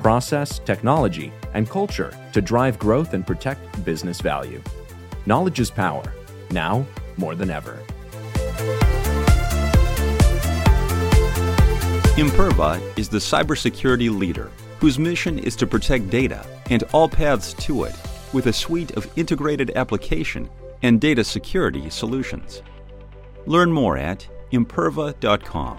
process, technology, and culture to drive growth and protect business value. Knowledge is power, now more than ever. Imperva is the cybersecurity leader whose mission is to protect data and all paths to it with a suite of integrated application and data security solutions. Learn more at imperva.com.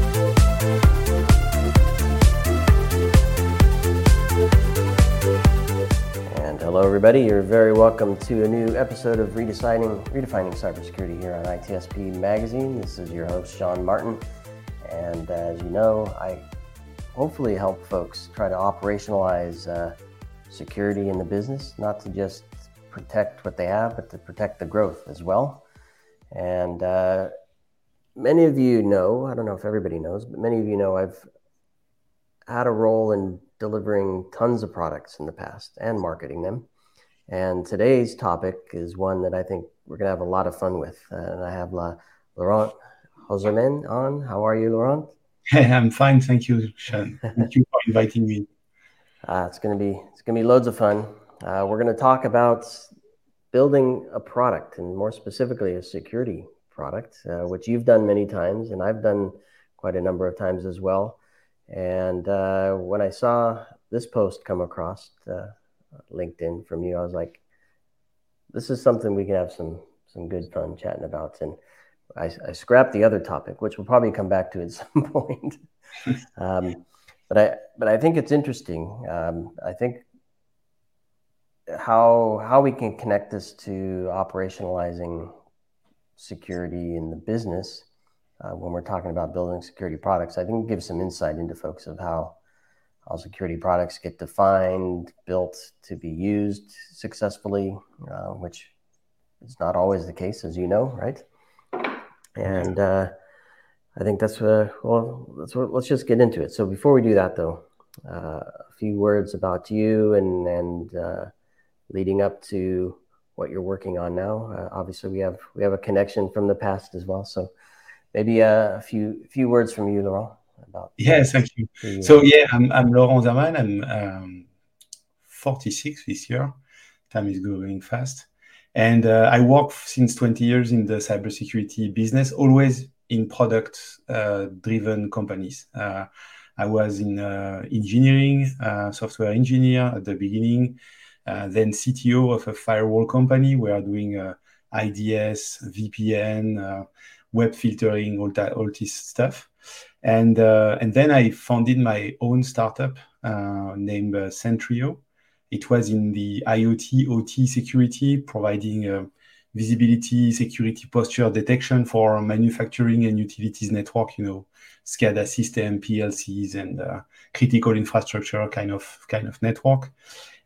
everybody. You're very welcome to a new episode of Redesigning, Redefining Cybersecurity here on ITSP Magazine. This is your host, Sean Martin. And as you know, I hopefully help folks try to operationalize uh, security in the business, not to just protect what they have, but to protect the growth as well. And uh, many of you know, I don't know if everybody knows, but many of you know I've had a role in delivering tons of products in the past and marketing them. And today's topic is one that I think we're going to have a lot of fun with. Uh, and I have La, Laurent Hausermann on. How are you, Laurent? I'm fine, thank you, Sean. Thank you for inviting me. Uh, it's going to be it's going to be loads of fun. Uh, we're going to talk about building a product, and more specifically, a security product, uh, which you've done many times, and I've done quite a number of times as well. And uh, when I saw this post come across uh, LinkedIn from you, I was like, "This is something we can have some some good fun chatting about." And I, I, scrapped the other topic, which we'll probably come back to at some point. um, but I but I think it's interesting. Um, I think how how we can connect this to operationalizing security in the business uh, when we're talking about building security products. I think gives some insight into folks of how how security products get defined, built to be used successfully, uh, which is not always the case, as you know, right? and uh, I think that's uh, well. That's what, let's just get into it. So before we do that, though, uh, a few words about you and and uh, leading up to what you're working on now. Uh, obviously, we have we have a connection from the past as well. So maybe a few few words from you, Laurent. About yes, thank you. The, so yeah, I'm, I'm Laurent Hausermann. I'm um, 46 this year. Time is going fast. And uh, I work since 20 years in the cybersecurity business, always in product uh, driven companies. Uh, I was in uh, engineering, uh, software engineer at the beginning, uh, then CTO of a firewall company. We are doing IDS, VPN, web filtering, all that, all this stuff. And, and then I founded my own startup named Sentryo it was in the IoT, OT security, providing uh, visibility, security posture detection for manufacturing and utilities network, you know, SCADA system, PLCs, and uh, critical infrastructure kind of kind of network.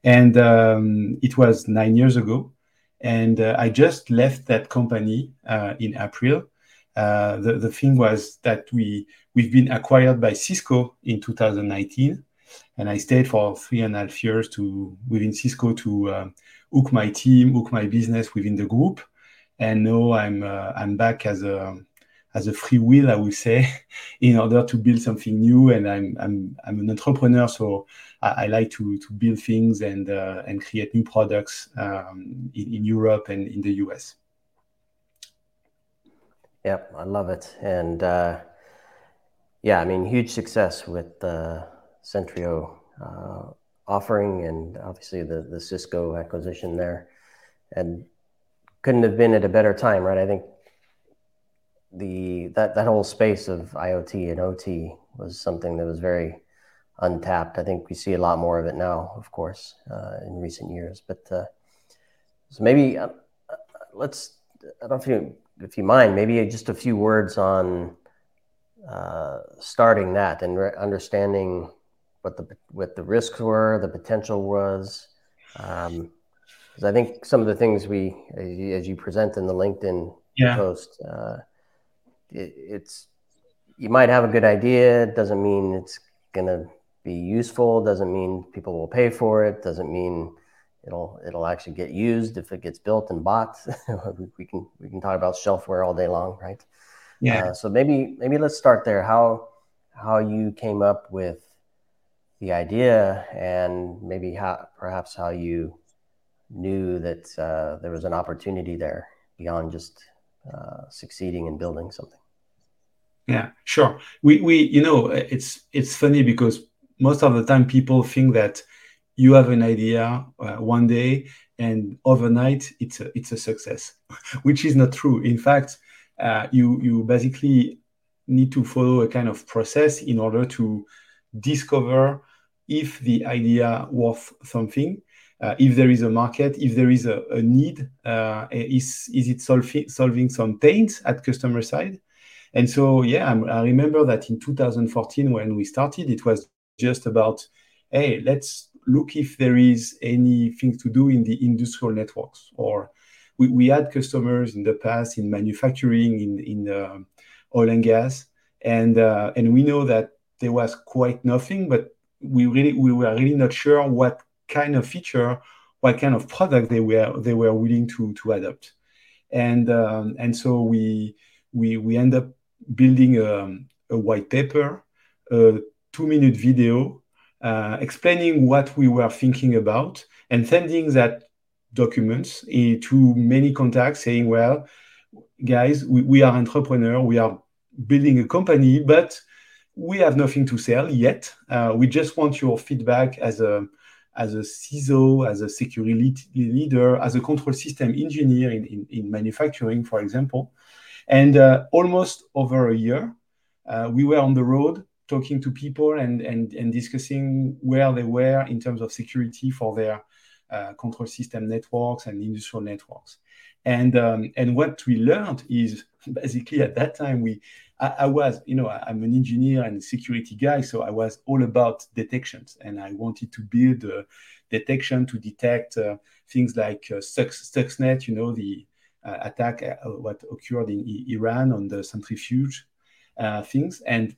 And um, it was nine years ago, and uh, I just left that company uh, in April. Uh, the, the thing was that we we've been acquired by Cisco in 2019 and I stayed for three and a half years to within Cisco to uh, hook my team, hook my business within the group. And now I'm uh, I'm back as a as a free will, I would say, in order to build something new. And I'm I'm I'm an entrepreneur, so I, I like to to build things and uh, and create new products um, in, in Europe and in the US. Yep, I love it, and uh, yeah, I mean, huge success with uh, Sentryo uh, offering and obviously the, the Cisco acquisition there. And couldn't have been at a better time, right? I think the that that whole space of IoT and OT was something that was very untapped. I think we see a lot more of it now, of course, uh, in recent years. But uh, so maybe uh, let's. I don't know if you if you mind, maybe just a few words on uh, starting that and re- understanding what the what the risks were, the potential was. Um, because I think some of the things we, as you, as you present in the LinkedIn yeah. post, uh, it, it's you might have a good idea. It doesn't mean it's gonna be useful. Doesn't mean people will pay for it. Doesn't mean it'll it'll actually get used if it gets built and bought. we can we can talk about shelfware all day long, right? Yeah. Uh, so maybe maybe let's start there. How how you came up with the idea and maybe how perhaps how you knew that uh, there was an opportunity there beyond just uh, succeeding in building something. Yeah, sure. We we you know it's it's funny because most of the time people think that you have an idea uh, one day and overnight it's a, it's a success, which is not true. In fact, uh, you you basically need to follow a kind of process in order to discover if the idea worth something uh, if there is a market, if there is a, a need, uh, is is it solving solving some pains at customer side? And so, yeah, I'm, i remember that in 2014 when we started, it was just about, hey, let's look if there is anything to do in the industrial networks. Or we, we had customers in the past in manufacturing, in in uh, oil and gas, and uh, and we know that there was quite nothing, but we really we were really not sure what kind of feature, what kind of product they were they were willing to to adopt, and um, and so we we we end up building a, a white paper, a two minute video uh, explaining what we were thinking about, and sending that documents to many contacts, saying, well, guys, we, we are entrepreneur, we are building a company, but we have nothing to sell yet. Uh, we just want your feedback as a as a CISO, as a security leader, as a control system engineer in, in, in manufacturing, for example. And uh, almost over a year, uh, we were on the road talking to people and, and, and discussing where they were in terms of security for their uh, control system networks and industrial networks. And, um, and what we learned is basically at that time, we I, I, was, you know, I'm an engineer and security guy, so I was all about detections, and I wanted to build a detection to detect uh, things like uh, Stuxnet, you know, the uh, attack uh, what occurred in I- Iran on the centrifuge uh, things, and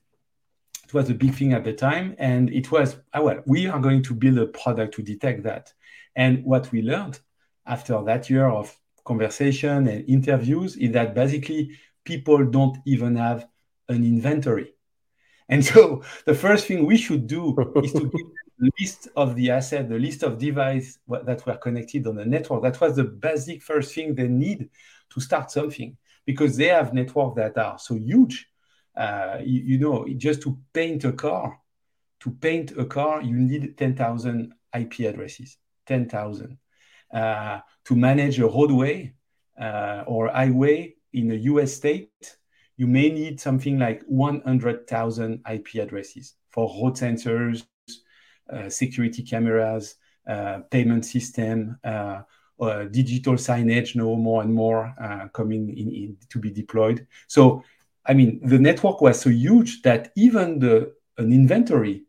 it was a big thing at the time, and it was oh, well, we are going to build a product to detect that, and what we learned after that year of conversation and interviews is that basically people don't even have an inventory. And so the first thing we should do is to give the list of the asset, the list of devices that were connected on the network. That was the basic first thing they need to start something because they have networks that are so huge. Uh, you, you, know, just to paint a car, to paint a car, you need 10,000 IP addresses, 10,000. Uh, to manage a roadway uh, or highway, in a US state, you may need something like 100,000 IP addresses for road sensors, uh, security cameras, uh, payment system, digital signage now more and more coming in, in, to be deployed. So, I mean, the network was so huge that even the an inventory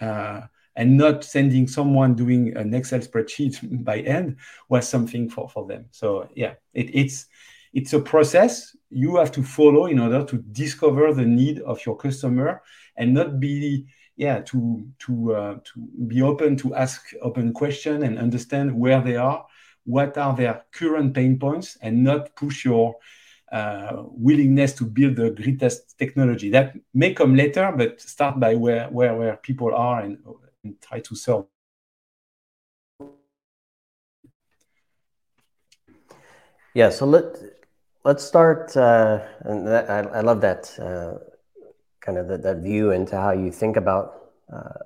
uh, and not sending someone doing an Excel spreadsheet by hand was something for, for them. So yeah, it, it's it's a process you have to follow in order to discover the need of your customer and not be yeah to to uh, to be open to ask open question and understand where they are what are their current pain points and not push your uh, willingness to build the greatest technology that may come later but start by where where, where people are and, and try to solve yeah so let let's start. Uh, and that, I, I, love that uh, kind of that, that view into how you think about uh,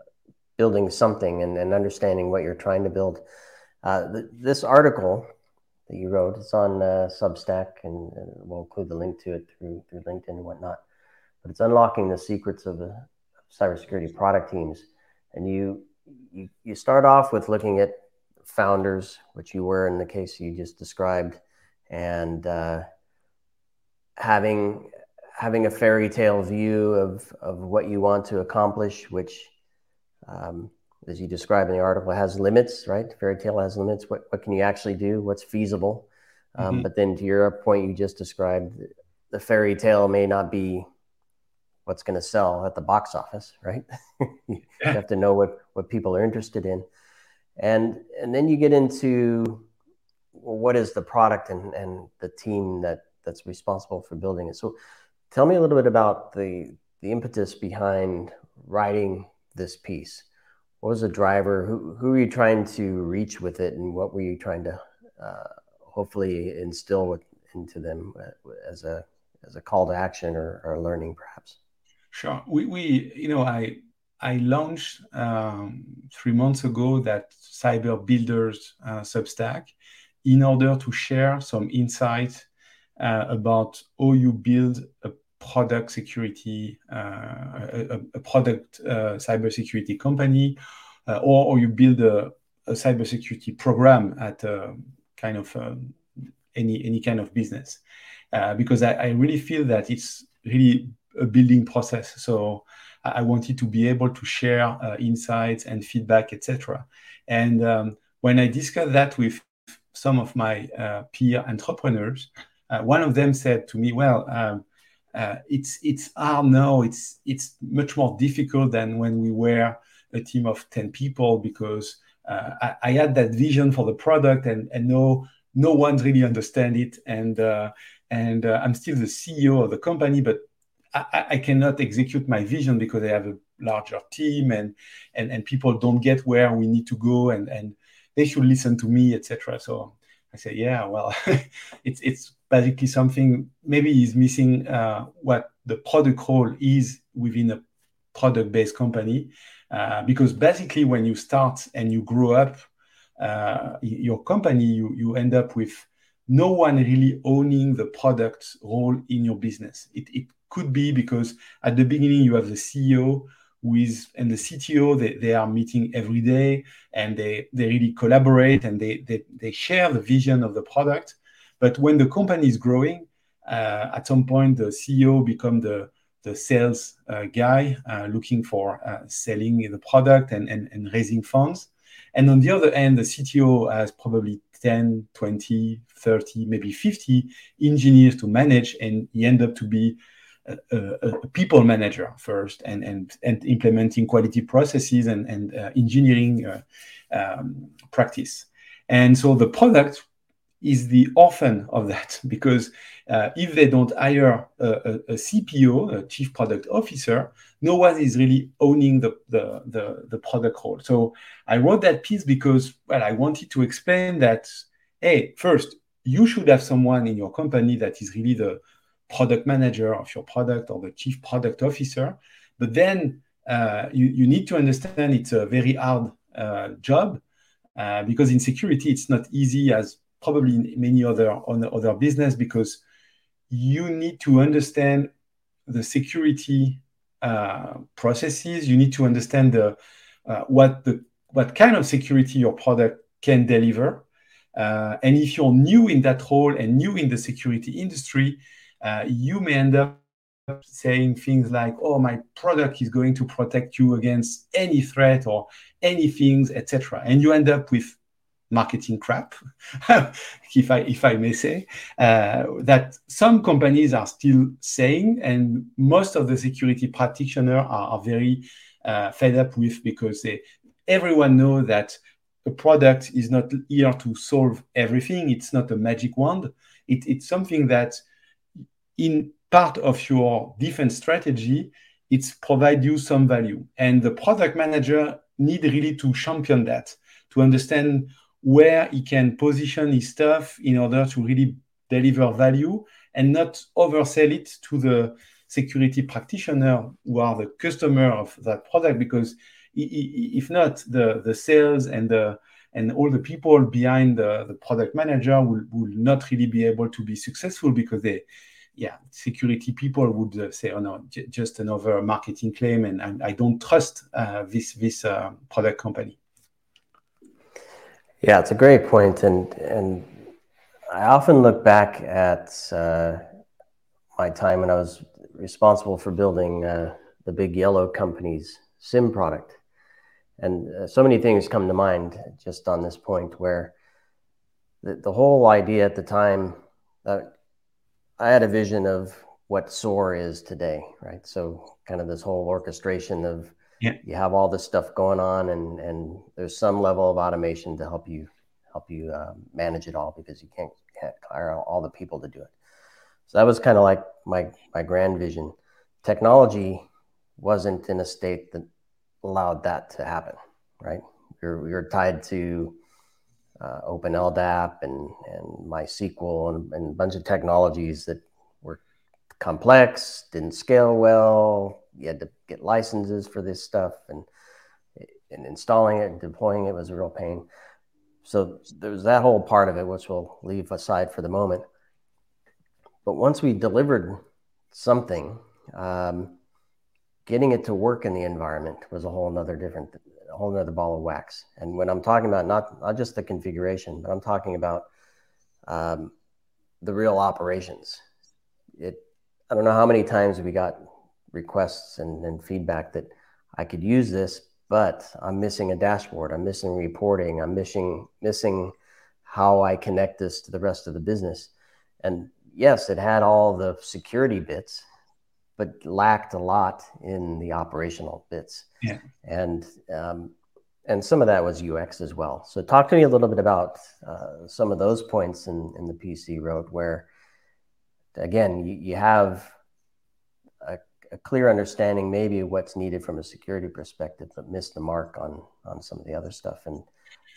building something and, and, understanding what you're trying to build. Uh, th- this article that you wrote. It's on uh, Substack, and, and, we'll include the link to it through through LinkedIn and whatnot. But it's unlocking the secrets of the cybersecurity product teams, and you you you start off with looking at founders, which you were in the case you just described, and uh, having having a fairy tale view of of what you want to accomplish, which um, as you describe in the article, has limits, right? Fairy tale has limits. What, what can you actually do? What's feasible? Um, mm-hmm. But then to your point you just described, the fairy tale may not be what's going to sell at the box office, right? you yeah. have to know what, what people are interested in. And, and then you get into well, what is the product and, and the team that, that's responsible for building it. So tell me a little bit about the, the impetus behind writing this piece what was the driver? Who who were you trying to reach with it, and what were you trying to uh, hopefully instill with, into them uh, as a as a call to action or, or learning, perhaps? Sure. We, we you know I I launched um, three months ago that Cyber Builders uh, Substack in order to share some insight uh, about how you build a product security, uh, a, a, product uh, cybersecurity company, uh, or, or you build a, a cybersecurity program at kind of um, any any kind of business, because I, I really feel that it's really a building process. So I wanted to be able to share uh, insights and feedback, etc. And um, when I discussed that with some of my uh, peer entrepreneurs, uh, one of them said to me, "Well, um, uh, it's it's hard now. It's it's much more difficult than when we were a team of ten people because uh, I, I, had that vision for the product and and no no one really understand it and uh, and uh, I'm still the CEO of the company, but I, I, cannot execute my vision because I have a larger team and and and people don't get where we need to go and and they should listen to me, etc. So I say, yeah, well, it's it's basically something maybe is missing uh, what the product role is within a product-based company, uh, because basically when you start and you grow up, uh, your company, you you end up with no one really owning the product role in your business. It, it could be because at the beginning you have the CEO with and the CTO they, they are meeting every day and they, they really collaborate and they, they, they share the vision of the product. But when the company is growing, uh, at some point the CEO become the the sales uh, guy uh, looking for uh, selling the product and, and, and raising funds. And on the other end, the CTO has probably 10, 20, 30, maybe 50 engineers to manage, and he end up to be a, a, a, people manager first and, and, and implementing quality processes and, and uh, engineering uh, um, practice. And so the product is the orphan of that because uh, if they don't hire a, a, CPO, a chief product officer, no one is really owning the, the, the, the, product role. So I wrote that piece because, well, I wanted to explain that, hey, first, you should have someone in your company that is really the, product manager of your product or the chief product officer. But then uh, you, you need to understand it's a very hard uh, job uh, because in security it's not easy as probably in many other other business because you need to understand the security uh, processes. You need to understand the uh, what the what kind of security your product can deliver. Uh, and if you're new in that role and new in the security industry, uh, you may end up saying things like, "Oh, my product is going to protect you against any threat or any things, etc." And you end up with marketing crap, if I if I may say, uh, that some companies are still saying, and most of the security practitioners are, are very uh, fed up with because they, everyone know that a product is not here to solve everything. It's not a magic wand. It, it's something that in part of your defense strategy, it's provide you some value. And the product manager need really to champion that, to understand where he can position his stuff in order to really deliver value and not oversell it to the security practitioner who are the customer of that product. Because if not the, the sales and the and all the people behind the, the product manager will, will not really be able to be successful because they yeah security people would uh, say oh no j- just another marketing claim and, and i don't trust uh, this this uh, product company yeah it's a great point and and i often look back at uh, my time when i was responsible for building uh, the big yellow company's SIEM product and uh, so many things come to mind just on this point where the, the whole idea at the time that I had a vision of what SOAR is today, right? So kind of this whole orchestration of yeah. you have all this stuff going on, and and there's some level of automation to help you help you uh, manage it all because you can't can't hire all the people to do it. So that was kind of like my my grand vision. Technology wasn't in a state that allowed that to happen, right? You're you're tied to uh, Open LDAP and, and MySQL and, and, a bunch of technologies that were complex, didn't scale well. You had to get licenses for this stuff, and, and installing it and deploying it was a real pain. So there's that whole part of it, which we'll leave aside for the moment. But once we delivered something, um, getting it to work in the environment was a whole another different a whole nother ball of wax. And when I'm talking about not not just the configuration, but I'm talking about um, the real operations. It I don't know how many times we got requests and, and feedback that I could use this, but I'm missing a dashboard. I'm missing reporting. I'm missing missing how I connect this to the rest of the business. And yes, it had all the security bits but lacked a lot in the operational bits. Yeah. And um, and some of that was UX as well. So talk to me a little bit about uh, some of those points in, in the PC wrote where, again, you, you have a, clear understanding maybe what's needed from a security perspective, but missed the mark on on some of the other stuff. And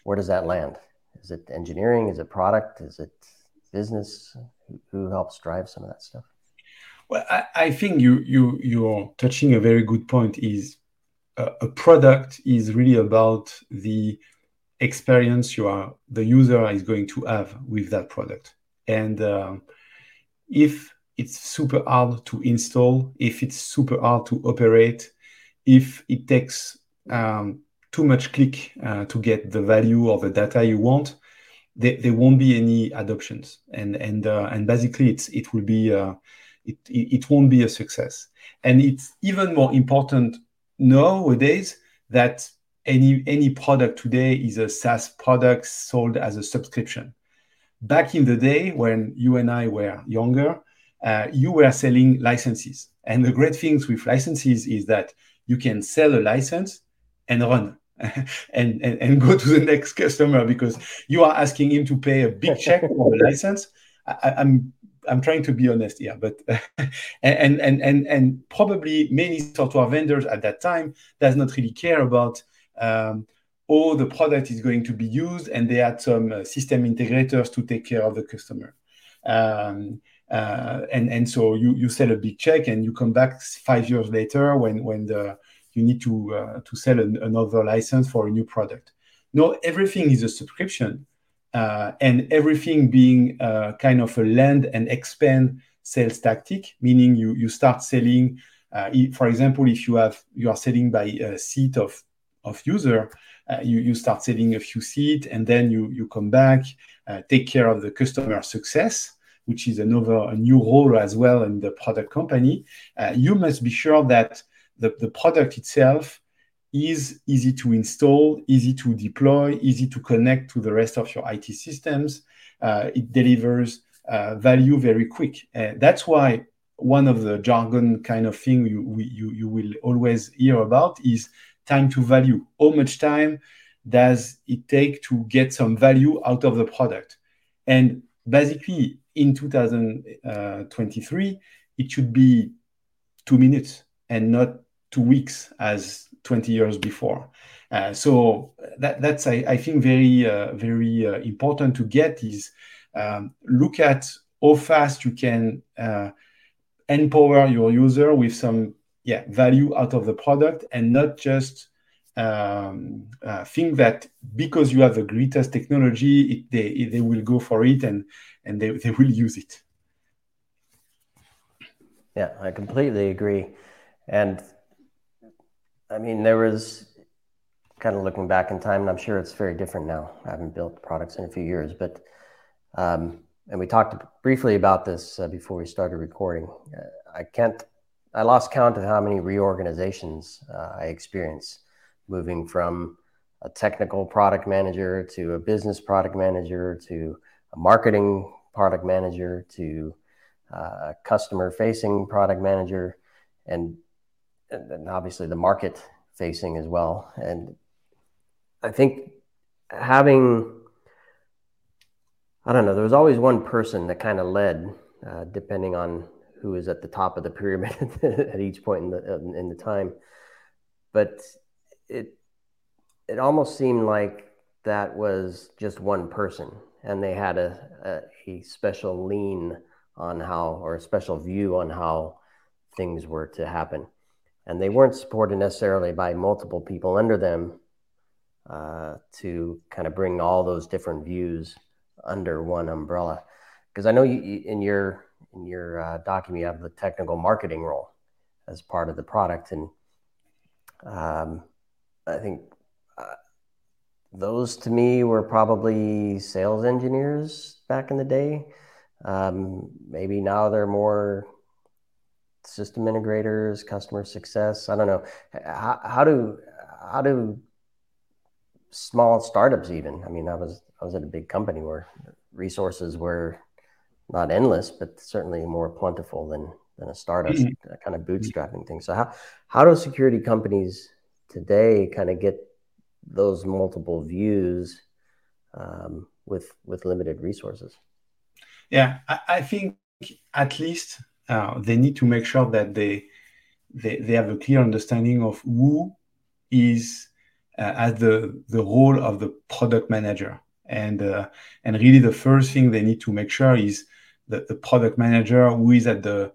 where does that land? Is it engineering? Is it product? Is it business? Who, helps drive some of that stuff? Well, I, I think you you you're touching a very good point. Is uh, a product is really about the experience you are the user is going to have with that product, and um, if it's super hard to install, if it's super hard to operate, if it takes um, too much click uh, to get the value or the data you want, there, there won't be any adoptions, and and uh, and basically it's it will be uh, it, it, won't be a success. And it's even more important nowadays that any any product today is a SaaS product sold as a subscription. Back in the day when you and I were younger, uh, you were selling licenses. And the great things with licenses is that you can sell a license and run and, and, and go to the next customer because you are asking him to pay a big check for a license. I, am I'm trying to be honest here, but and and and and probably many software vendors at that time does not really care about um, the product is going to be used, and they had some uh, system integrators to take care of the customer. Um, uh, and and so you you sell a big check, and you come back five years later when when the you need to uh, to sell an, another license for a new product. No, everything is a subscription uh, and everything being uh, kind of a land and expand sales tactic, meaning you you start selling. Uh, for example, if you have you are selling by a seat of of user, uh, you you start selling a few seats, and then you you come back, uh, take care of the customer success, which is another new role as well in the product company. Uh, you must be sure that the, the product itself is easy to install, easy to deploy, easy to connect to the rest of your IT systems. Uh, it delivers uh, value very quick. Uh, that's why one of the jargon kind of thing you, we, you, you will always hear about is time to value. How much time does it take to get some value out of the product? And basically, in 2023, it should be two minutes and not two weeks as 20 years before. Uh, so that, that's I, I, think very uh, very uh, important to get is um, look at how fast you can uh, empower your user with some yeah value out of the product and not just um, uh, think that because you have the greatest technology, it, they they will go for it and and they, they will use it. Yeah, I completely agree. And I mean, there was kind of looking back in time, and I'm sure it's very different now. I haven't built products in a few years, but um, and we talked briefly about this uh, before we started recording. Uh, I can't, I lost count of how many reorganizations uh, I experienced moving from a technical product manager to a business product manager to a marketing product manager to uh, a customer facing product manager and, and obviously the market facing as well. And I think having I don't know. There was always one person that kind of led, uh, depending on who was at the top of the pyramid at each point in the in the time. But it it almost seemed like that was just one person, and they had a, a, a special lean on how or a special view on how things were to happen, and they weren't supported necessarily by multiple people under them uh, to kind of bring all those different views under one umbrella? Because I know you, in your in your uh, document you have the technical marketing role as part of the product, and um, I think uh, those to me were probably sales engineers back in the day. Um, maybe now they're more system integrators, customer success. I don't know. How, how do how do small startups even? I mean, I was I was at a big company where resources were not endless, but certainly more plentiful than than a startup mm-hmm. kind of bootstrapping thing. So how how do security companies today kind of get those multiple views um, with with limited resources? Yeah, I, I think at least uh, they need to make sure that they, they they have a clear understanding of who is uh, at the the role of the product manager and uh, and really the first thing they need to make sure is that the product manager who is at the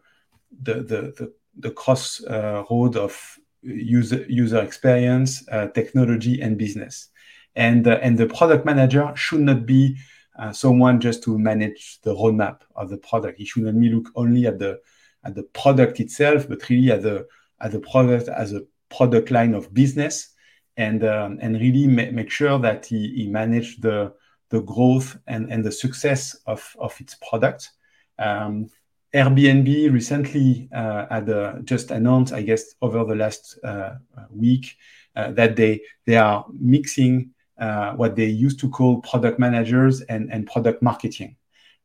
the the the, the cross uh, road of user user experience, uh, technology, and business. And uh, and the product manager should not be uh, someone just to manage the roadmap of the product. He should not be look only at the at the product itself, but really at the at the product as a product line of business, and um, and really ma- make sure that he, he managed the the growth and, and the success of, of its product. Um, Airbnb recently uh, had uh, just announced, I guess, over the last uh, week, uh, that they they are mixing uh, what they used to call product managers and, and product marketing,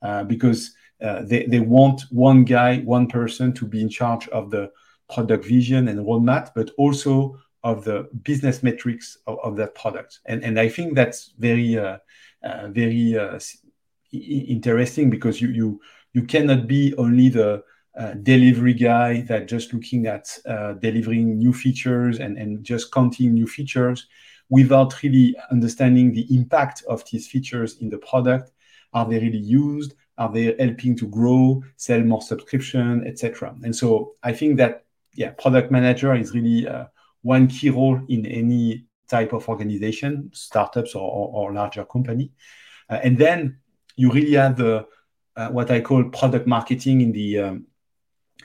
uh, because they they want one guy, one person to be in charge of the product vision and roadmap, but also of the business metrics of, of that product. And and I think that's very uh, very uh, interesting because you you you cannot be only the uh, delivery guy that just looking at uh, delivering new features and, and just counting new features without really understanding the impact of these features in the product. Are they really used? Are they helping to grow, sell more subscription, etc.? And so I think that yeah, product manager is really uh, one key role in any type of organization, startups or, or, or larger company. Uh, and then you really have the what I call product marketing in the um,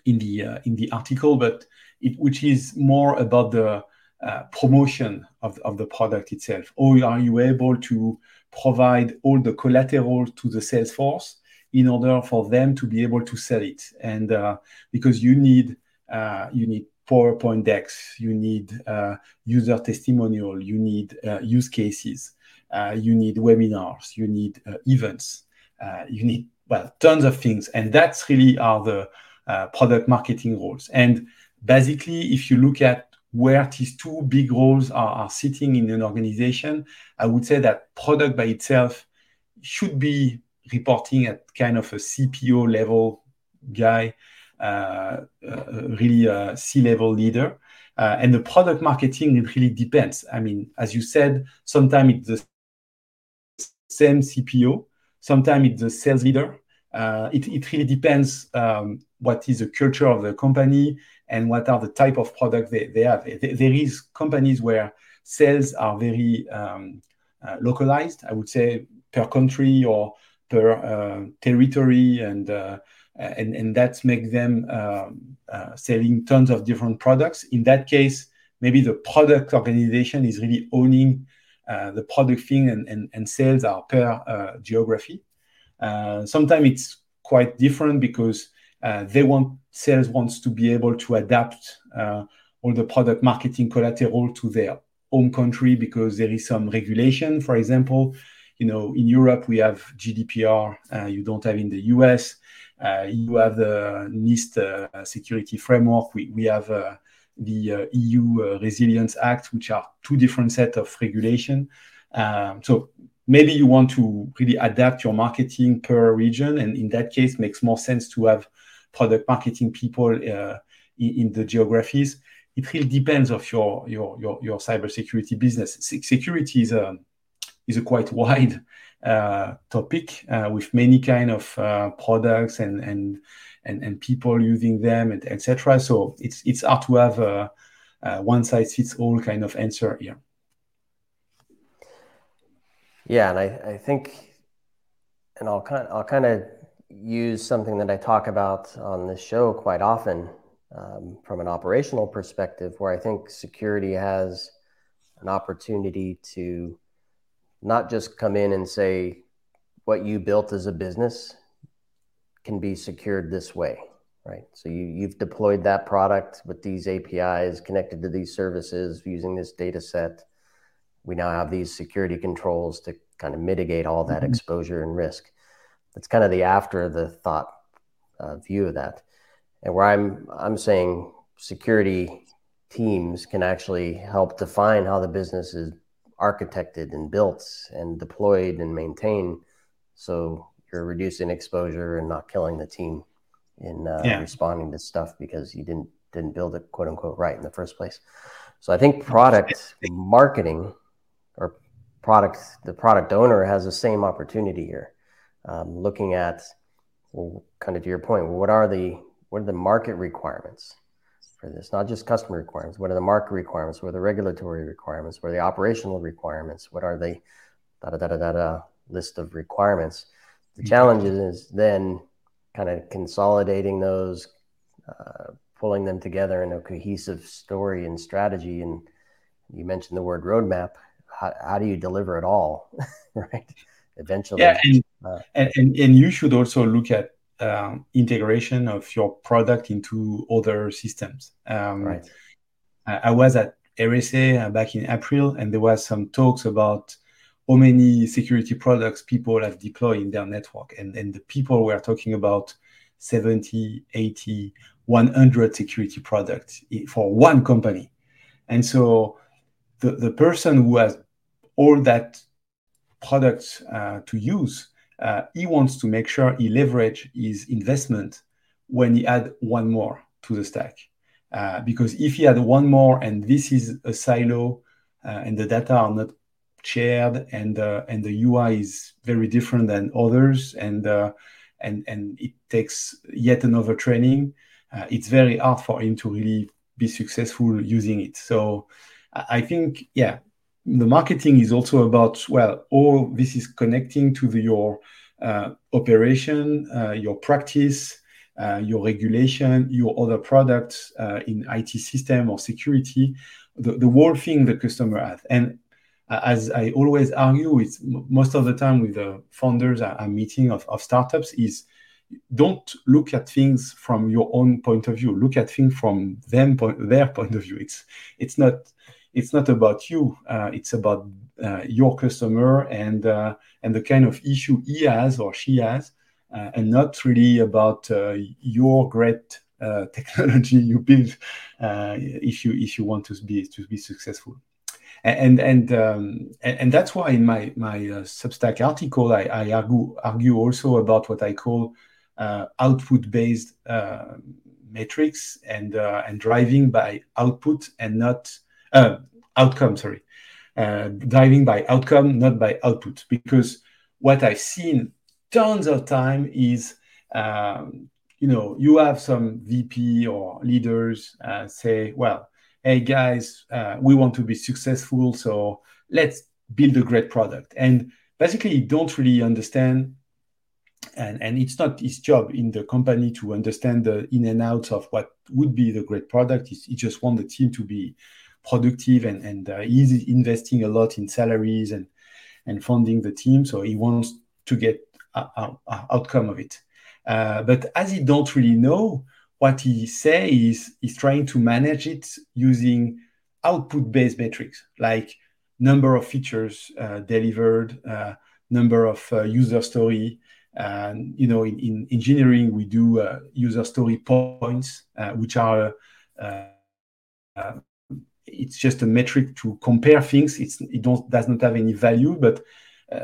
in the uh, in the article, but it, which is more about the uh, promotion of, of the product itself. Or are you able to provide all the collateral to the sales force in order for them to be able to sell it? And uh, because you need uh, you need PowerPoint decks, you need uh, user testimonial, you need uh, use cases, uh, you need webinars, you need uh, events, uh, you need well tons of things, and that's really are the uh, product marketing roles. And basically, if you look at where these two big roles are, are sitting in an organization, I would say that product by itself should be reporting at kind of a CPO level guy uh, uh, really a C-level leader. Uh, and the product marketing, it really depends. I mean, as you said, sometimes it's the same CPO, sometimes it's the sales leader. it, it really depends um, what is the culture of the company and what are the type of product they, they have. There is companies where sales are very um, uh, localized. I would say per country or per uh, territory, and uh, and and that makes them um, uh, selling tons of different products. In that case, maybe the product organization is really owning uh, the product thing, and, and and sales are per uh, geography. sometimes it's quite different because they want sales wants to be able to adapt all the product marketing collateral to their home country because there is some regulation. For example, you know, in Europe we have GDPR. Uh, you don't have in the US. Uh, you have the NIST uh, security framework. We we have uh, the uh, EU uh, Resilience Act, which are two different set of regulation. Um, so maybe you want to really adapt your marketing per region, and in that case, makes more sense to have product marketing people in, in the geographies it really depends of your your your, your cybersecurity business. security is a is a quite wide uh, topic uh, with many kind of uh, products and and and and people using them and etc. So it's it's hard to have a, a one size fits all kind of answer here. Yeah, and I, I think, and I'll kind I'll kind of use something that I talk about on this show quite often um, from an operational perspective, where I think security has an opportunity to not just come in and say what you built as a business can be secured this way, right? So you, you've deployed that product with these APIs connected to these services using this data set. We now have these security controls to kind of mitigate all that mm-hmm. exposure and risk. That's kind of the after the thought uh, view of that and where I'm I'm saying security teams can actually help define how the business is architected and built and deployed and maintained so you're reducing exposure and not killing the team in uh, yeah. responding to stuff because you didn't didn't build it quote unquote right in the first place so i think product marketing or product the product owner has the same opportunity here um, looking at well, kind of to your point what are the what are the market requirements for this? Not just customer requirements. What are the market requirements? What are the regulatory requirements? What are the operational requirements? What are the da da da da da, da list of requirements? The challenge is then kind of consolidating those, uh, pulling them together in a cohesive story and strategy. And you mentioned the word roadmap. How, how do you deliver it all, right? Eventually. Yeah, and, uh, and, and, and you should also look at um, integration of your product into other systems. Um, right. I, was at RSA uh, back in April, and there was some talks about how many security products people have deployed in their network. And, and the people were talking about 70, 80, 100 security products for one company. And so the, the person who has all that products uh, to use uh, he wants to make sure he leverage his investment when he add one more to the stack. Uh, because if he had one more and this is a silo uh, and the data are not shared and uh, and the UI is very different than others and uh, and and it takes yet another training, uh, it's very hard for him to really be successful using it. So I think yeah, the marketing is also about well all this is connecting to the, your uh, operation uh, your practice uh, your regulation your other products in it system or security the, the whole thing the customer has and as i always argue it's most of the time with the founders i'm meeting of, of startups is don't look at things from your own point of view look at things from them point, their point of view it's it's not it's not about you. Uh, it's about uh, your customer and uh, and the kind of issue he has or she has, uh, and not really about uh, your great uh, technology you build if you if you want to be to be successful. And and um, and, that's why in my my Substack article I, I, argue argue also about what I call output based metrics and and driving by output and not uh, outcome, sorry, uh, driving by outcome, not by output. Because what I've seen tons of time is, um, you know, you have some VP or leaders uh, say, well, hey guys, uh, we want to be successful, so let's build a great product. And basically, don't really understand, and, and it's not his job in the company to understand the in and outs of what would be the great product. He, he just want the team to be productive, and, and uh, he's investing a lot in salaries and, and funding the team. So he wants to get a, a, a outcome of it. Uh, but as he don't really know, what he say is he's trying to manage it using output-based metrics like number of features uh, delivered, uh, number of uh, user story. And you know, in, in engineering, we do uh, user story points, uh, which are uh, it's just a metric to compare things. It's, it does not have any value, but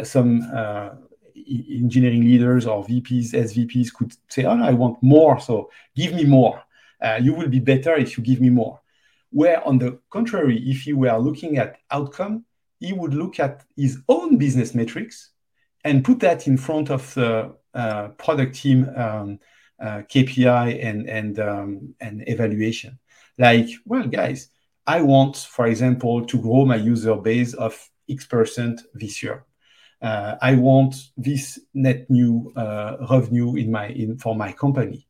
some engineering leaders or VPs, SVPs could say, "Oh, no, I want more, so give me more. Uh, you will be better if you give me more." Where, on the contrary, if you were looking at outcome, he would look at his own business metrics and put that in front of the uh, product team um, uh, KPI and and um, and evaluation. Like, well, guys, I want, for example, to grow my user base of X percent this year I want this net new uh, revenue in my in for my company,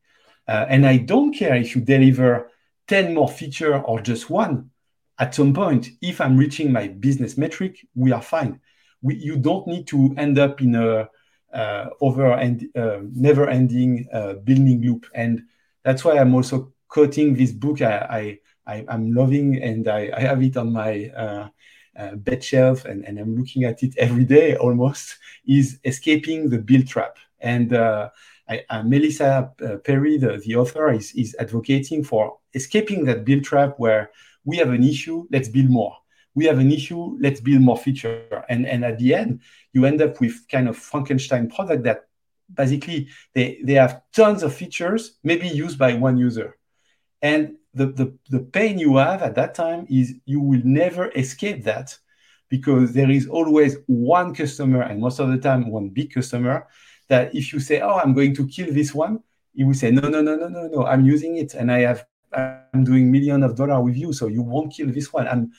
uh, and I don't care if you deliver ten more feature or just one. At some point, if I'm reaching my business metric, we are fine. We, you don't need to end up in a uh, over and uh, never ending uh, building loop, and that's why I'm also quoting this book. I, I, I am loving, and I, I have it on my uh, bed shelf and, and I'm looking at it every day almost is escaping the build trap. And uh, I, uh, Melissa uh, Perri, the, the author, is, is advocating for escaping that build trap where we have an issue, let's build more. We have an issue, let's build more feature. And, and at the end, you end up with kind of Frankenstein product that basically they, they have tons of features, maybe used by one user. And the, the, the pain you have at that time is you will never escape that because there is always one customer and most of the time one big customer that if you say oh i'm going to kill this one he will say no no no no no no i'm using it and i have i'm doing million of dollar with you so you won't kill this one. And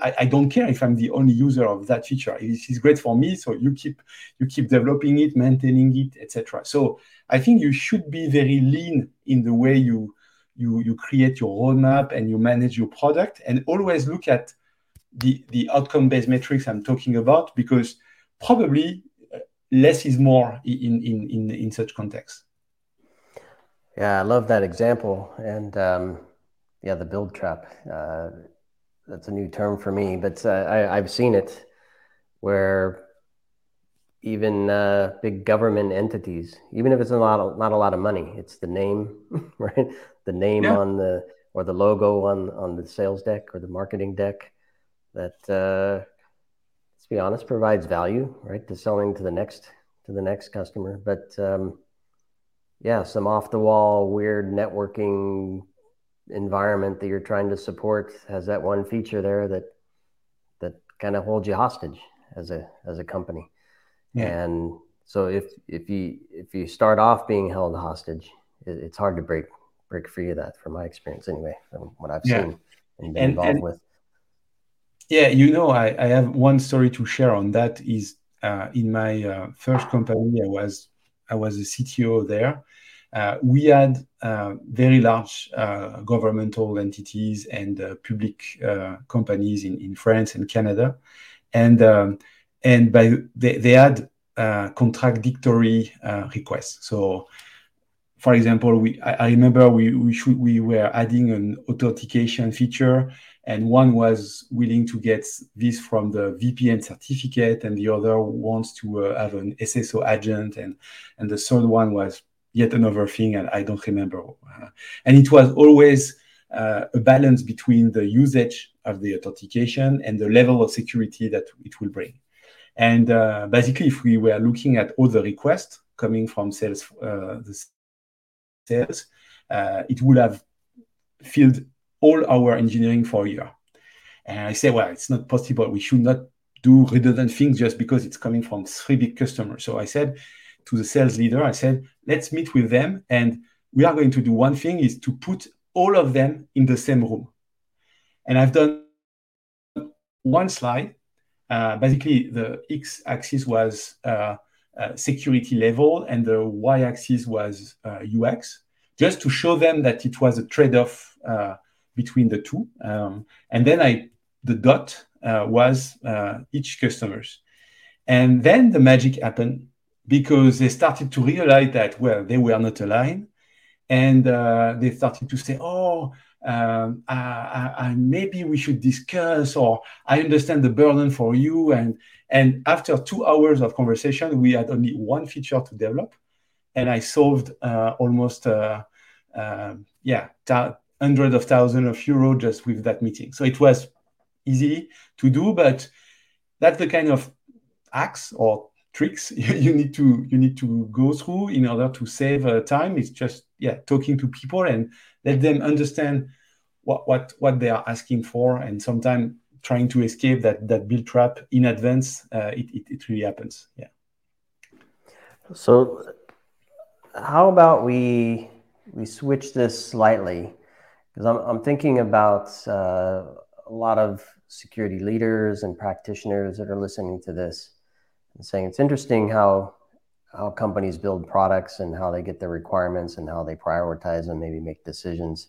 I, I don't care if i'm the only user of that feature. It is great for me so you keep you keep developing it maintaining it etc so i think you should be very lean in the way you you you create your roadmap and you manage your product and always look at the the outcome based metrics i'm talking about because probably uh, less is more in in in, in such context. Yeah i love that example and um, yeah the build trap uh, that's a new term for me but uh, I, i've seen it where even uh, big government entities, even if it's not a, not a lot of money, it's the name, right? The name yeah. on the or the logo on on the sales deck or the marketing deck that uh, let's be honest provides value, right, to selling to the next to the next customer. But um, yeah, some off the wall weird networking environment that you're trying to support has that one feature there that that kind of holds you hostage as a as a company. Yeah. And so if if you if you start off being held hostage, it, it's hard to break break free of that, from my experience anyway, from what I've yeah. seen and been and, involved and, with. Yeah, you know, I, I have one story to share on that. Is uh, in my uh, first company, I was I was a CTO there. Uh, we had uh, very large uh, governmental entities and uh, public companies in, in France and Canada, and um, and by they, they had uh, contradictory uh, requests. So, for example, we I, I remember we we should we were adding an authentication feature, and one was willing to get this from the VPN certificate, and the other wants to uh, have an SSO agent, and and the third one was yet another thing, and I don't remember. Uh, and it was always uh, a balance between the usage of the authentication and the level of security that it will bring. And uh, basically, if we were looking at all the requests coming from sales, uh, the sales, uh, it would have filled all our engineering for a year. And I say, well, it's not possible. We should not do redundant things just because it's coming from three big customers. So I said to the sales leader, I said, let's meet with them. And we are going to do one thing is to put all of them in the same room. And I've done one slide. Uh, basically, the x-axis was uh, uh, security level, and the y-axis was UX, just to show them that it was a trade-off between the two. Um, and then I, the dot was each customers. And then the magic happened because they started to realize that, well, they were not aligned. And uh, they started to say, oh, um, I, maybe we should discuss, or I understand the burden for you. And, and after two hours of conversation, we had only one feature to develop. And I solved uh, almost, uh, um, yeah, hundreds of thousands of euro just with that meeting. So it was easy to do, but that's the kind of acts or tricks you need to you need to go through in order to save uh, time. It's just yeah talking to people and let them understand what what what they are asking for and sometimes trying to escape that that build trap in advance uh, it, it, it really happens. Yeah. So how about we we switch this slightly? Because I'm, I'm thinking about uh, a lot of security leaders and practitioners that are listening to this and saying it's interesting how how companies build products and how they get their requirements and how they prioritize and maybe make decisions.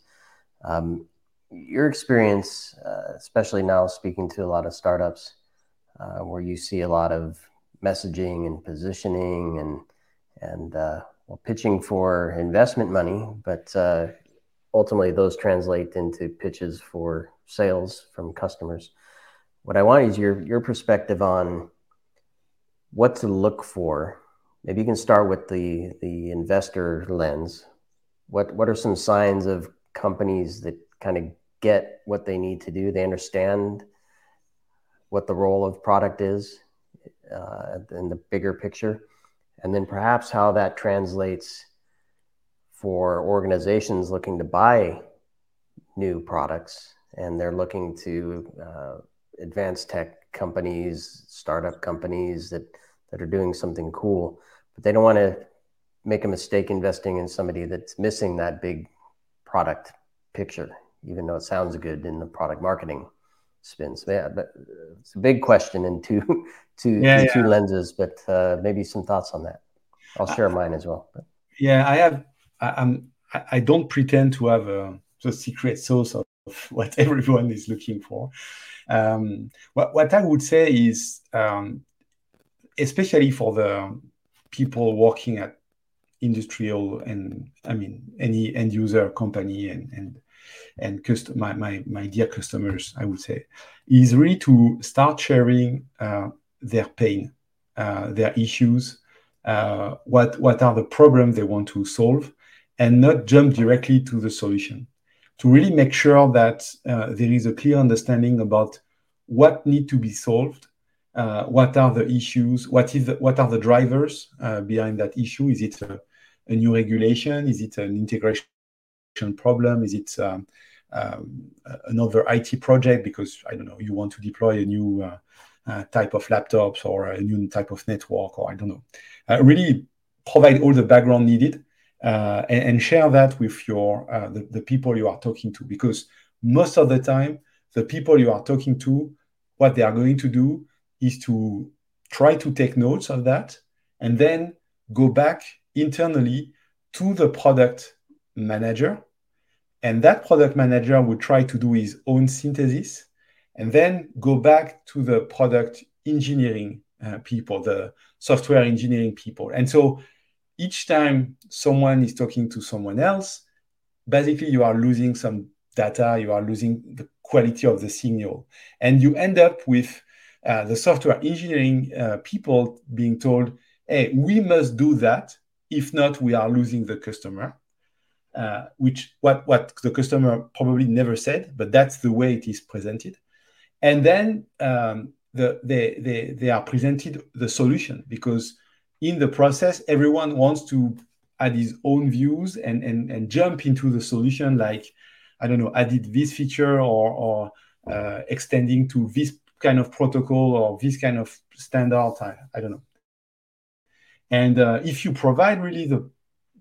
Um, your experience, uh, especially now speaking to a lot of startups, uh, where you see a lot of messaging and positioning and and uh, well, pitching for investment money, but uh, ultimately those translate into pitches for sales from customers. What I want is your your perspective on what to look for. Maybe you can start with the the investor lens. What what are some signs of companies that kind of get what they need to do? They understand what the role of product is uh, in the bigger picture, and then perhaps how that translates for organizations looking to buy new products and they're looking to uh, advanced tech companies, startup companies that that are doing something cool, but they don't want to make a mistake investing in somebody that's missing that big product picture, even though it sounds good in the product marketing spin. So yeah, but it's a big question in two, two, yeah, yeah. two lenses, but uh, maybe some thoughts on that. I'll share mine as well. But. Yeah, I have. I, I'm. I don't pretend to have a, a secret sauce of what everyone is looking for. Um, what, what I would say is um, especially for the people working at industrial and I mean any end user company and and and cust- my, my my dear customers, I would say, is really to start sharing uh, their pain, uh, their issues, uh, what what are the problems they want to solve, and not jump directly to the solution. To really make sure that uh, there is a clear understanding about what need to be solved what are the issues? What is the, what are the drivers uh, behind that issue? Is it a, a, new regulation? Is it an integration problem? Is it um, um, another IT project because I don't know you want to deploy a new uh, uh type of laptops or a new type of network or I don't know. Uh, really provide all the background needed uh, and, and, share that with your the, the people you are talking to because most of the time the people you are talking to what they are going to do is to try to take notes of that and then go back internally to the product manager. And that product manager would try to do his own synthesis and then go back to the product engineering uh, people, the software engineering people. And so each time someone is talking to someone else, basically you are losing some data, you are losing the quality of the signal. And you end up with uh, the software engineering uh, people being told, hey, we must do that. If not, we are losing the customer. Uh, which what what the customer probably never said, but that's the way it is presented. And then um, the, they, they, they are presented the solution because in the process, everyone wants to add his own views and, and, and jump into the solution like, I don't know, added this feature or, or uh, extending to this kind of protocol or this kind of standard. I, I don't know. And uh, if you provide really the,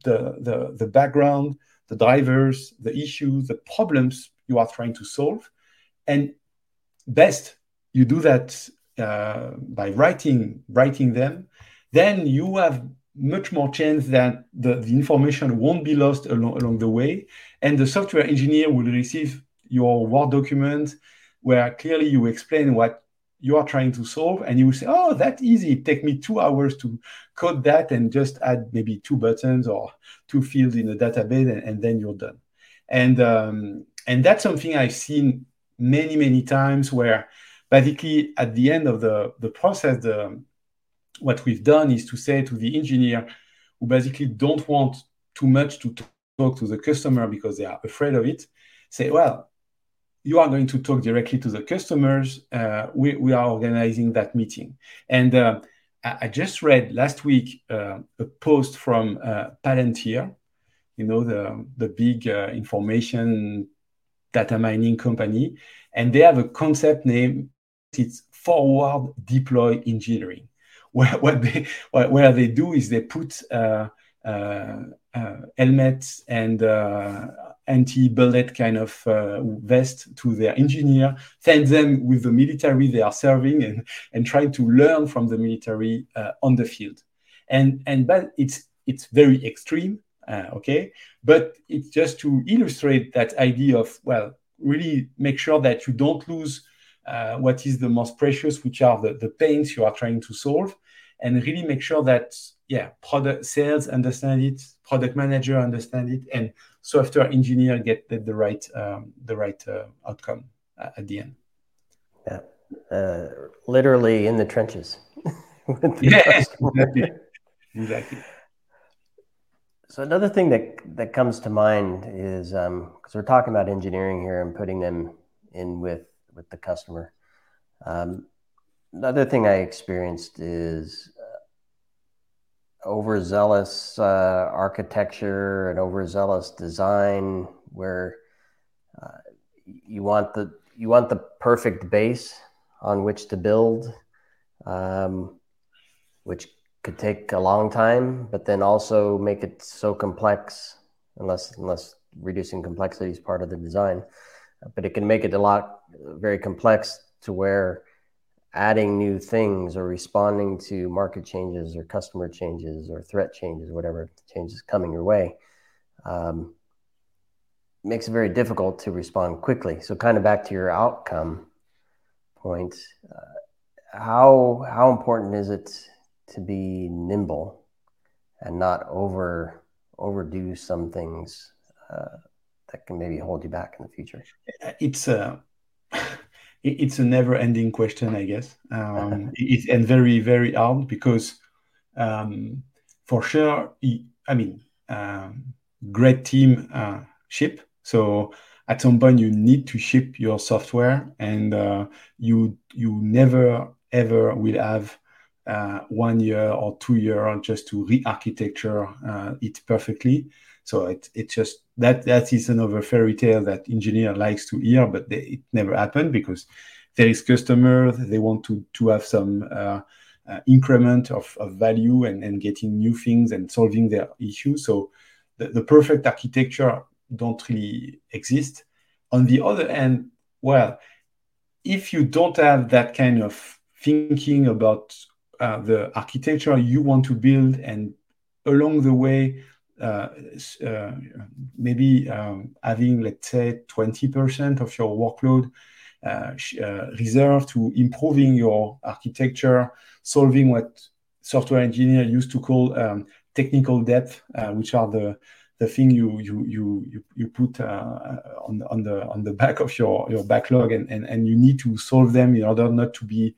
the, the, the background, the drivers, the issues, the problems you are trying to solve, and best you do that uh, by writing writing them, then you have much more chance that the, the information won't be lost along, along the way, and the software engineer will receive your Word document where clearly you explain what you are trying to solve and you say oh that easy. It take me two hours to code that and just add maybe two buttons or two fields in a database and, and then you're done. And um, and that's something i've seen many many times where basically at the end of the the process the what we've done is to say to the engineer who basically don't want too much to talk to the customer because they are afraid of it say well you are going to talk directly to the customers. Uh, we, we are organizing that meeting. And uh, I, just read last week uh, a post from uh, Palantir, you know, the, the big uh, information data mining company. And they have a concept name, it's forward deploy engineering. Where, what they, where they do is they put uh, helmets and anti-bullet kind of uh, vest to their engineer, send them with the military they are serving, and and try to learn from the military uh, on the field. And and but it's it's very extreme, uh, okay. But it's just to illustrate that idea of well, really make sure that you don't lose uh, what is the most precious, which are the the pains you are trying to solve, and really make sure that yeah, product sales understand it, product manager understand it, and software engineer get the, the right um, the right uh, outcome at the end. Yeah, uh, literally in the trenches. the yeah, exactly. exactly. So another thing that that comes to mind is because um, we're talking about engineering here and putting them in with with the customer. Um, another thing I experienced is overzealous uh, architecture and overzealous design where uh, you want the you want the perfect base on which to build um, which could take a long time but then also make it so complex unless unless reducing complexity is part of the design but it can make it a lot very complex to where adding new things or responding to market changes or customer changes or threat changes, whatever changes coming your way, um, makes it very difficult to respond quickly. So, kind of back to your outcome point, uh, how how important is it to be nimble and not over overdo some things uh, that can maybe hold you back in the future? It's a uh, it's a never-ending question, I guess, um, it, and very, very hard because, um, for sure, I mean, um, great team uh, ship. So at some point, you need to ship your software, and uh, you you never ever will have uh, one year or two year just to re-architecture uh, it perfectly. So it it just that that is another fairy tale that engineer likes to hear, but they, it never happened because there is customer they want to to have some uh, uh, increment of, of value and, and getting new things and solving their issues. So the, the perfect architecture don't really exist. On the other hand, well, if you don't have that kind of thinking about uh, the architecture you want to build and along the way maybe um, having, let's say, 20% of your workload uh, reserved to improving your architecture, solving what software engineer used to call um, technical debt, which are the the thing you you you you, put uh, on on the on the back of your your backlog and, and and you need to solve them in order not to be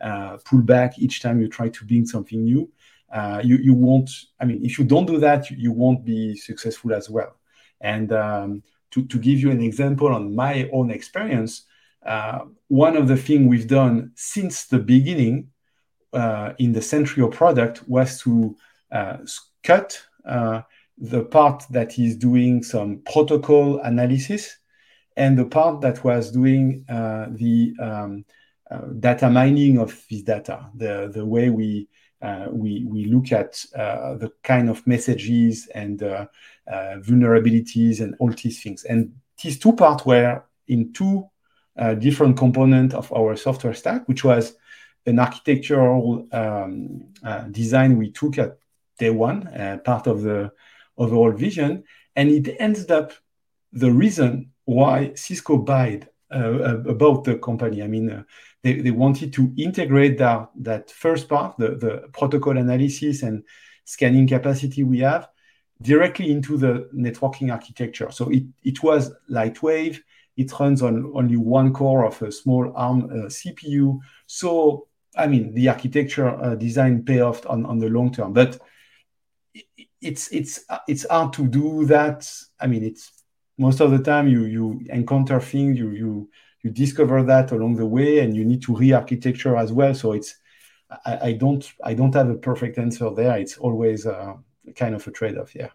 uh, pulled back each time you try to build something new uh, you, you won't, I mean, if you don't do that, you, you won't be successful as well. And um, to, to give you an example on my own experience, uh, one of the things we've done since the beginning uh, in the Sentryo product was to uh, cut uh, the part that is doing some protocol analysis and the part that was doing uh, the um, data mining of this data, the, the way we uh, we, we look at uh, the kind of messages and uh, vulnerabilities and all these things. And these two parts were in two uh, different component of our software stack, which was an architectural um, uh, design we took at day one, uh, part of the overall vision, and it ends up the reason why Cisco bought uh, about the company. I mean, uh, they, they wanted to integrate that, that first part, the, the protocol analysis and scanning capacity we have, directly into the networking architecture. So it, it was Lightwave. It runs on only one core of a small ARM uh, CPU. So, I mean, the architecture uh, design pay off on, on the long term. But it's it's it's hard to do that. I mean, it's most of the time you you encounter things you you you discover that along the way and you need to re-architecture as well. So it's I, I don't i don't have a perfect answer there. It's always uh, kind of a trade-off yeah.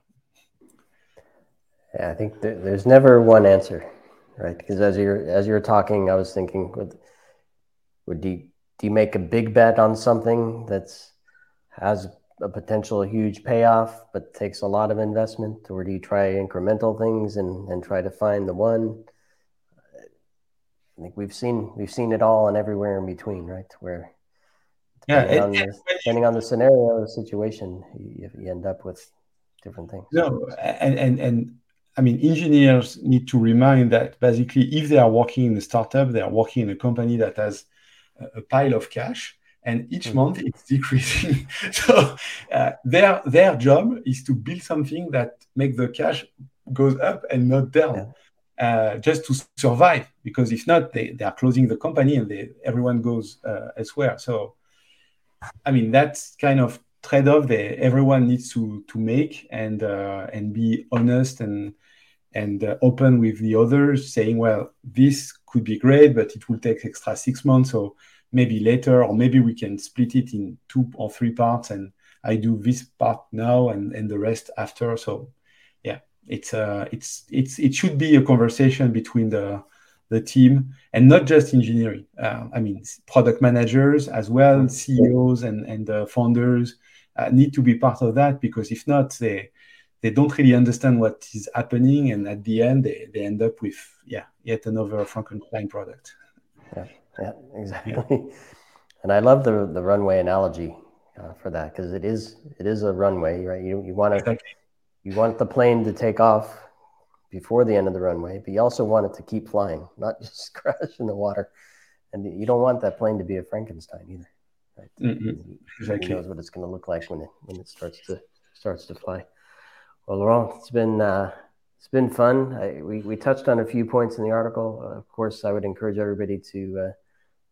Yeah i think th- there's never one answer right? Because as you're as you're talking i was thinking would would you do you make a big bet on something that's has a potential huge payoff, but takes a lot of investment, or do you try incremental things and, and try to find the one? I think we've seen we've seen it all and everywhere in between, right? Where depending, yeah, it, on, the, depending on the scenario, situation, you, you end up with different things. No, and and and I mean, engineers need to remind that basically, if they are working in a startup, they are working in a company that has a pile of cash and each mm-hmm. month it's decreasing. so uh, their their job is to build something that makes the cash goes up and not down, yeah. Uh, just to survive. Because if not, they, they are closing the company and they, everyone goes uh, elsewhere. So, I mean that's kind of trade-off that everyone needs to to make and uh, and be honest and and uh, open with the others, saying, well, this could be great, but it will take extra six months. So maybe later, or maybe we can split it in two or three parts, and I do this part now and, and the rest after. So, yeah, it's uh, it's it's it should be a conversation between the the team and not just engineering. Uh, I mean, product managers as well, CEOs and and uh, founders uh, need to be part of that because if not, they they don't really understand what is happening, and at the end, they, they end up with yeah yet another Frankenstein product. Yeah. Yeah, exactly. Yeah. And I love the the runway analogy uh, for that because it is it is a runway, right? You you want to exactly. You want the plane to take off before the end of the runway, but you also want it to keep flying, not just crash in the water. And you don't want that plane to be a Frankenstein either. Right? Mm-hmm. Exactly. Who knows what it's going to look like when it when it starts to starts to fly. Well, Laurent, it's been uh, it's been fun. I, we we touched on a few points in the article. Uh, of course, I would encourage everybody to uh,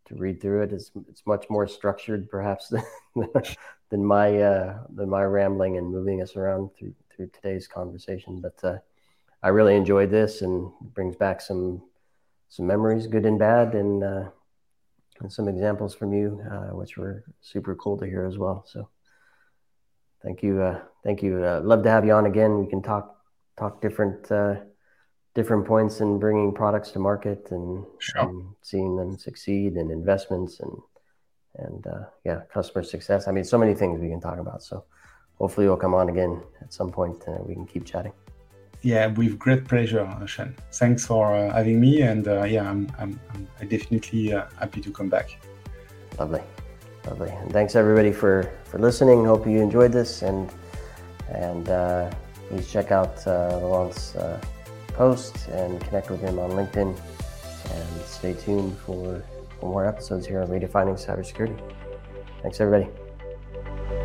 to read through it. It's it's much more structured, perhaps, than than my uh, than my rambling and moving us around through through today's conversation. But uh, I really enjoyed this and brings back some some memories, good and bad, and uh, and some examples from you, uh, which were super cool to hear as well. So thank you, uh, thank you. Uh, love to have you on again. We can talk talk different different points in bringing products to market and, sure. and seeing them succeed and investments and and uh, yeah customer success i mean so many things we can talk about so hopefully you'll come on again at some point and we can keep chatting yeah with great pleasure Sean. thanks for uh, having me and uh, yeah i'm, I'm, I'm definitely uh, happy to come back lovely lovely and thanks everybody for for listening hope you enjoyed this and and uh, please check out uh, Laurent's post and connect with him on LinkedIn. And stay tuned for, for more episodes here on Redefining Cybersecurity. Thanks, everybody.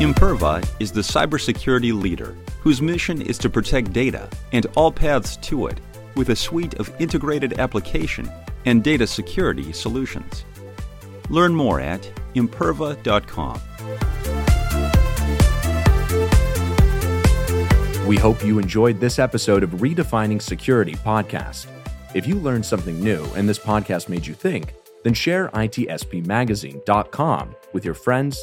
Imperva is the cybersecurity leader whose mission is to protect data and all paths to it with a suite of integrated application and data security solutions. Learn more at imperva.com. We hope you enjoyed this episode of Redefining Security podcast. If you learned something new and this podcast made you think, then share itspmagazine.com with your friends,